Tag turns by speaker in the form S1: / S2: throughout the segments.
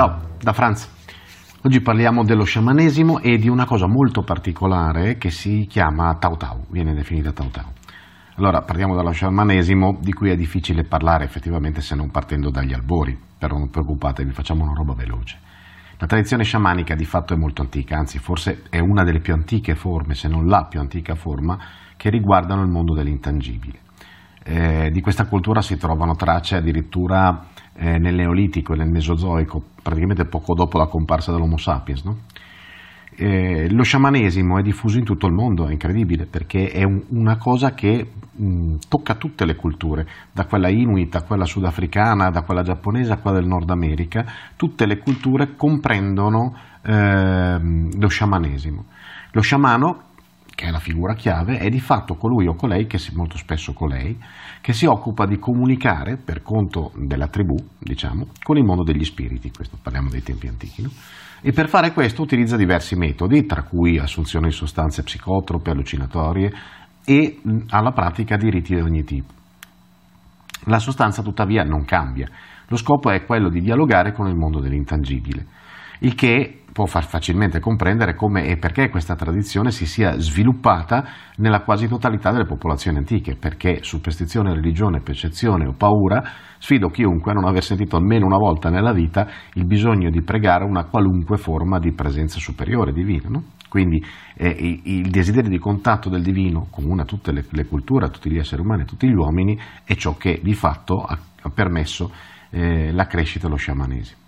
S1: Ciao, da Franz. Oggi parliamo dello sciamanesimo e di una cosa molto particolare che si chiama Tao Tao, viene definita Tao Tao. Allora, parliamo dello sciamanesimo di cui è difficile parlare effettivamente se non partendo dagli albori, però non preoccupatevi, facciamo una roba veloce. La tradizione sciamanica di fatto è molto antica, anzi forse è una delle più antiche forme, se non la più antica forma, che riguardano il mondo dell'intangibile. Eh, di questa cultura si trovano tracce addirittura eh, nel Neolitico e nel Mesozoico, praticamente poco dopo la comparsa dell'Homo sapiens. No? Eh, lo sciamanesimo è diffuso in tutto il mondo, è incredibile, perché è un, una cosa che mh, tocca tutte le culture, da quella inuit a quella sudafricana, da quella giapponese a quella del Nord America, tutte le culture comprendono eh, lo sciamanesimo. Lo sciamano che è la figura chiave, è di fatto colui o colei, che si, molto spesso colei, che si occupa di comunicare per conto della tribù, diciamo, con il mondo degli spiriti, questo parliamo dei tempi antichi, no? e per fare questo utilizza diversi metodi, tra cui assunzione di sostanze psicotrope, allucinatorie e alla pratica di riti di ogni tipo. La sostanza tuttavia non cambia, lo scopo è quello di dialogare con il mondo dell'intangibile, il che può far facilmente comprendere come e perché questa tradizione si sia sviluppata nella quasi totalità delle popolazioni antiche, perché superstizione, religione, percezione o paura sfido chiunque a non aver sentito almeno una volta nella vita il bisogno di pregare una qualunque forma di presenza superiore divina. No? Quindi eh, il desiderio di contatto del divino, comune a tutte le, le, culture, a tutti gli esseri umani, a tutti gli uomini, è ciò che di fatto ha, ha permesso eh, la crescita dello sciamanesimo.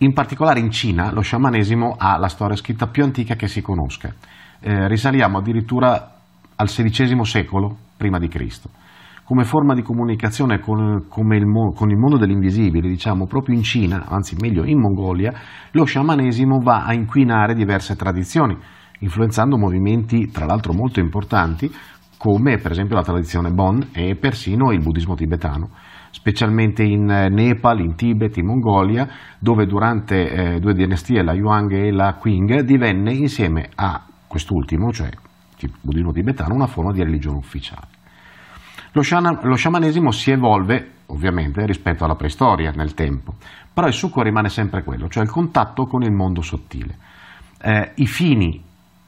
S1: In particolare in Cina lo sciamanesimo ha la storia scritta più antica che si conosca. Eh, risaliamo addirittura al XVI secolo prima di Cristo. Come forma di comunicazione con, il, con il mondo dell'invisibile, diciamo proprio in Cina, anzi meglio in Mongolia, lo sciamanesimo va a inquinare diverse tradizioni, influenzando movimenti tra l'altro molto importanti come per esempio la tradizione Bon e persino il buddismo tibetano specialmente in eh, Nepal, in Tibet, in Mongolia, dove durante eh, due dinastie, la Yuan e la Qing, divenne insieme a quest'ultimo, cioè il buddismo tibetano, una forma di religione ufficiale. Lo, shana, lo sciamanesimo si evolve ovviamente rispetto alla preistoria nel tempo, però il succo rimane sempre quello, cioè il contatto con il mondo sottile. Eh, I fini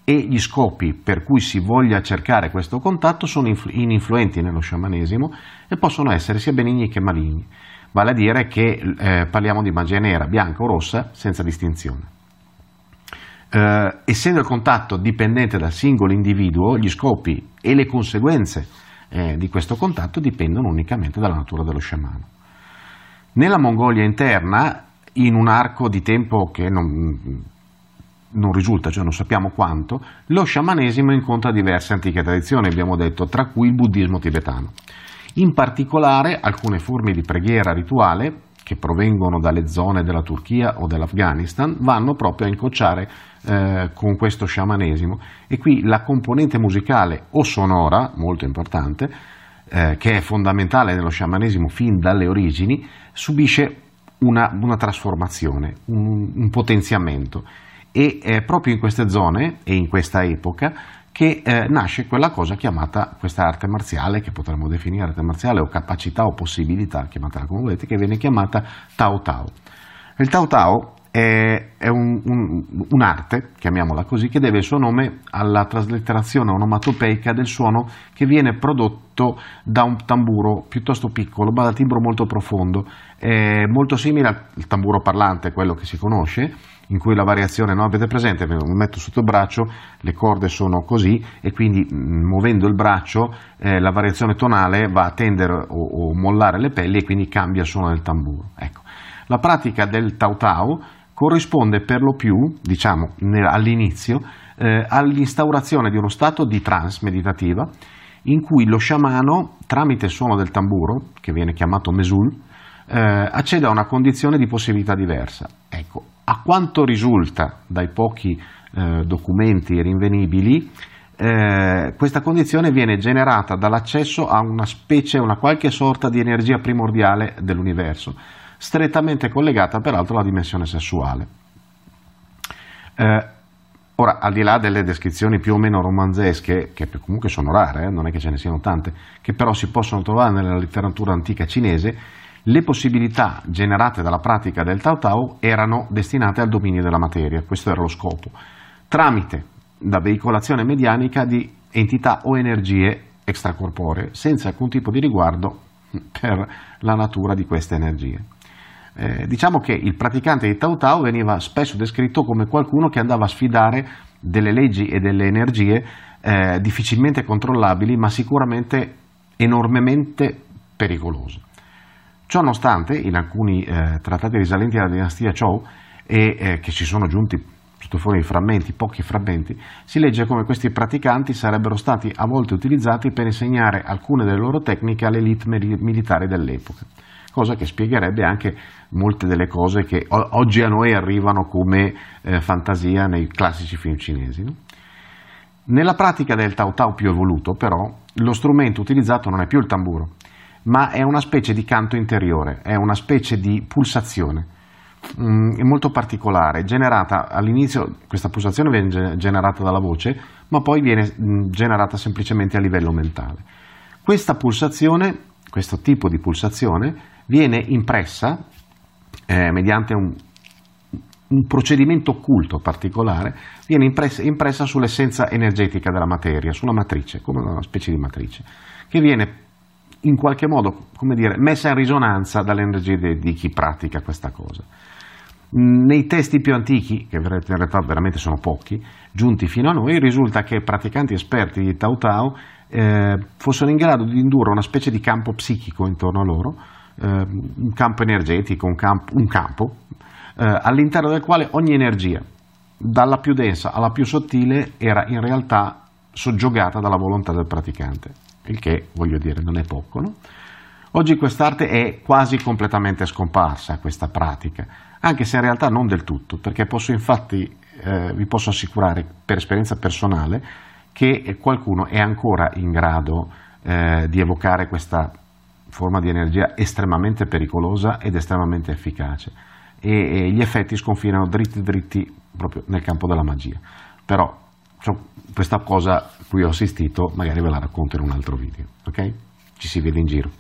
S1: e gli scopi per cui si voglia cercare questo contatto sono ininfluenti nello sciamanesimo e possono essere sia benigni che maligni, vale a dire che eh, parliamo di magia nera, bianca o rossa senza distinzione. Eh, essendo il contatto dipendente dal singolo individuo, gli scopi e le conseguenze eh, di questo contatto dipendono unicamente dalla natura dello sciamano. Nella Mongolia interna, in un arco di tempo che non, non risulta, cioè non sappiamo quanto, lo sciamanesimo incontra diverse antiche tradizioni, abbiamo detto, tra cui il buddismo tibetano. In particolare alcune forme di preghiera rituale che provengono dalle zone della Turchia o dell'Afghanistan vanno proprio a incrociare eh, con questo sciamanesimo e qui la componente musicale o sonora, molto importante, eh, che è fondamentale nello sciamanesimo fin dalle origini, subisce una, una trasformazione, un, un potenziamento e è proprio in queste zone e in questa epoca che eh, nasce quella cosa chiamata questa arte marziale, che potremmo definire arte marziale o capacità o possibilità, chiamatela come volete, che viene chiamata Tao Tao. Il Tao Tao è, è un, un, un'arte, chiamiamola così, che deve il suo nome alla traslitterazione onomatopeica del suono che viene prodotto da un tamburo piuttosto piccolo, ma da timbro molto profondo, è molto simile al tamburo parlante, quello che si conosce, in cui la variazione, no? avete presente, lo metto sotto il braccio, le corde sono così e quindi mh, muovendo il braccio eh, la variazione tonale va a tendere o, o, mollare le pelli e quindi cambia il suono del tamburo. Ecco. La pratica del tau tau corrisponde per lo più, diciamo all'inizio, eh, all'instaurazione di uno stato di trance meditativa in cui lo sciamano, tramite il suono del tamburo, che viene chiamato mesul, eh, accede a una condizione di possibilità diversa. Ecco, a quanto risulta dai pochi eh, documenti rinvenibili, eh, questa condizione viene generata dall'accesso a una specie, una qualche sorta di energia primordiale dell'universo, strettamente collegata peraltro alla dimensione sessuale. Eh, ora, al di là delle descrizioni più o meno romanzesche, che comunque sono rare, eh, non è che ce ne siano tante, che però si possono trovare nella letteratura antica cinese, Le possibilità generate dalla pratica del Tao Tao erano destinate al dominio della materia, questo era lo scopo, tramite la veicolazione medianica di entità o energie extracorporee, senza alcun tipo di riguardo per la natura di queste energie. Eh, diciamo che il praticante di Tao Tao veniva spesso descritto come qualcuno che andava a sfidare delle leggi e delle energie eh, difficilmente controllabili, ma sicuramente enormemente pericolose. Ciò nonostante, in alcuni eh, trattati risalenti alla dinastia Zhou, e eh, che ci sono giunti sotto forma di frammenti, pochi frammenti, si legge come questi praticanti sarebbero stati a volte utilizzati per insegnare alcune delle loro tecniche all'elite militare dell'epoca, cosa che spiegherebbe anche molte delle cose che oggi a noi arrivano come eh, fantasia nei classici film cinesi. No? Nella pratica del Tao Tao più evoluto, però, lo strumento utilizzato non è più il tamburo, ma è una specie di canto interiore, è una specie di pulsazione mm, molto particolare, generata all'inizio, questa pulsazione viene generata dalla voce, ma poi viene mm, generata semplicemente a livello mentale. Questa pulsazione, questo tipo di pulsazione, viene impressa eh, mediante un, un, procedimento occulto particolare, viene impressa, impressa sull'essenza energetica della materia, sulla matrice, come una specie di matrice, che viene in qualche modo, come dire, messa in risonanza dall'energia di, di chi pratica questa cosa. Nei testi più antichi, che in realtà veramente sono pochi, giunti fino a noi, risulta che praticanti esperti di Tao Tao eh, fossero in grado di indurre una specie di campo psichico intorno a loro, eh, un campo energetico, un campo, un campo eh, all'interno del quale ogni energia, dalla più densa alla più sottile, era in realtà soggiogata dalla volontà del praticante il che voglio dire non è poco. No? Oggi quest'arte è quasi completamente scomparsa, questa pratica, anche se in realtà non del tutto, perché posso infatti, eh, vi posso assicurare per esperienza personale che qualcuno è ancora in grado eh, di evocare questa forma di energia estremamente pericolosa ed estremamente efficace e, e gli effetti sconfinano dritti dritti proprio nel campo della magia. Però questa cosa cui ho assistito magari ve la racconto in un altro video, ok? Ci si vede in giro.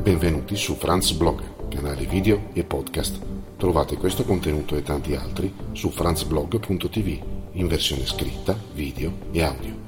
S2: Benvenuti su Franz Blog, canale video e podcast. Trovate questo contenuto e tanti altri su franzblog.tv in versione scritta, video e audio.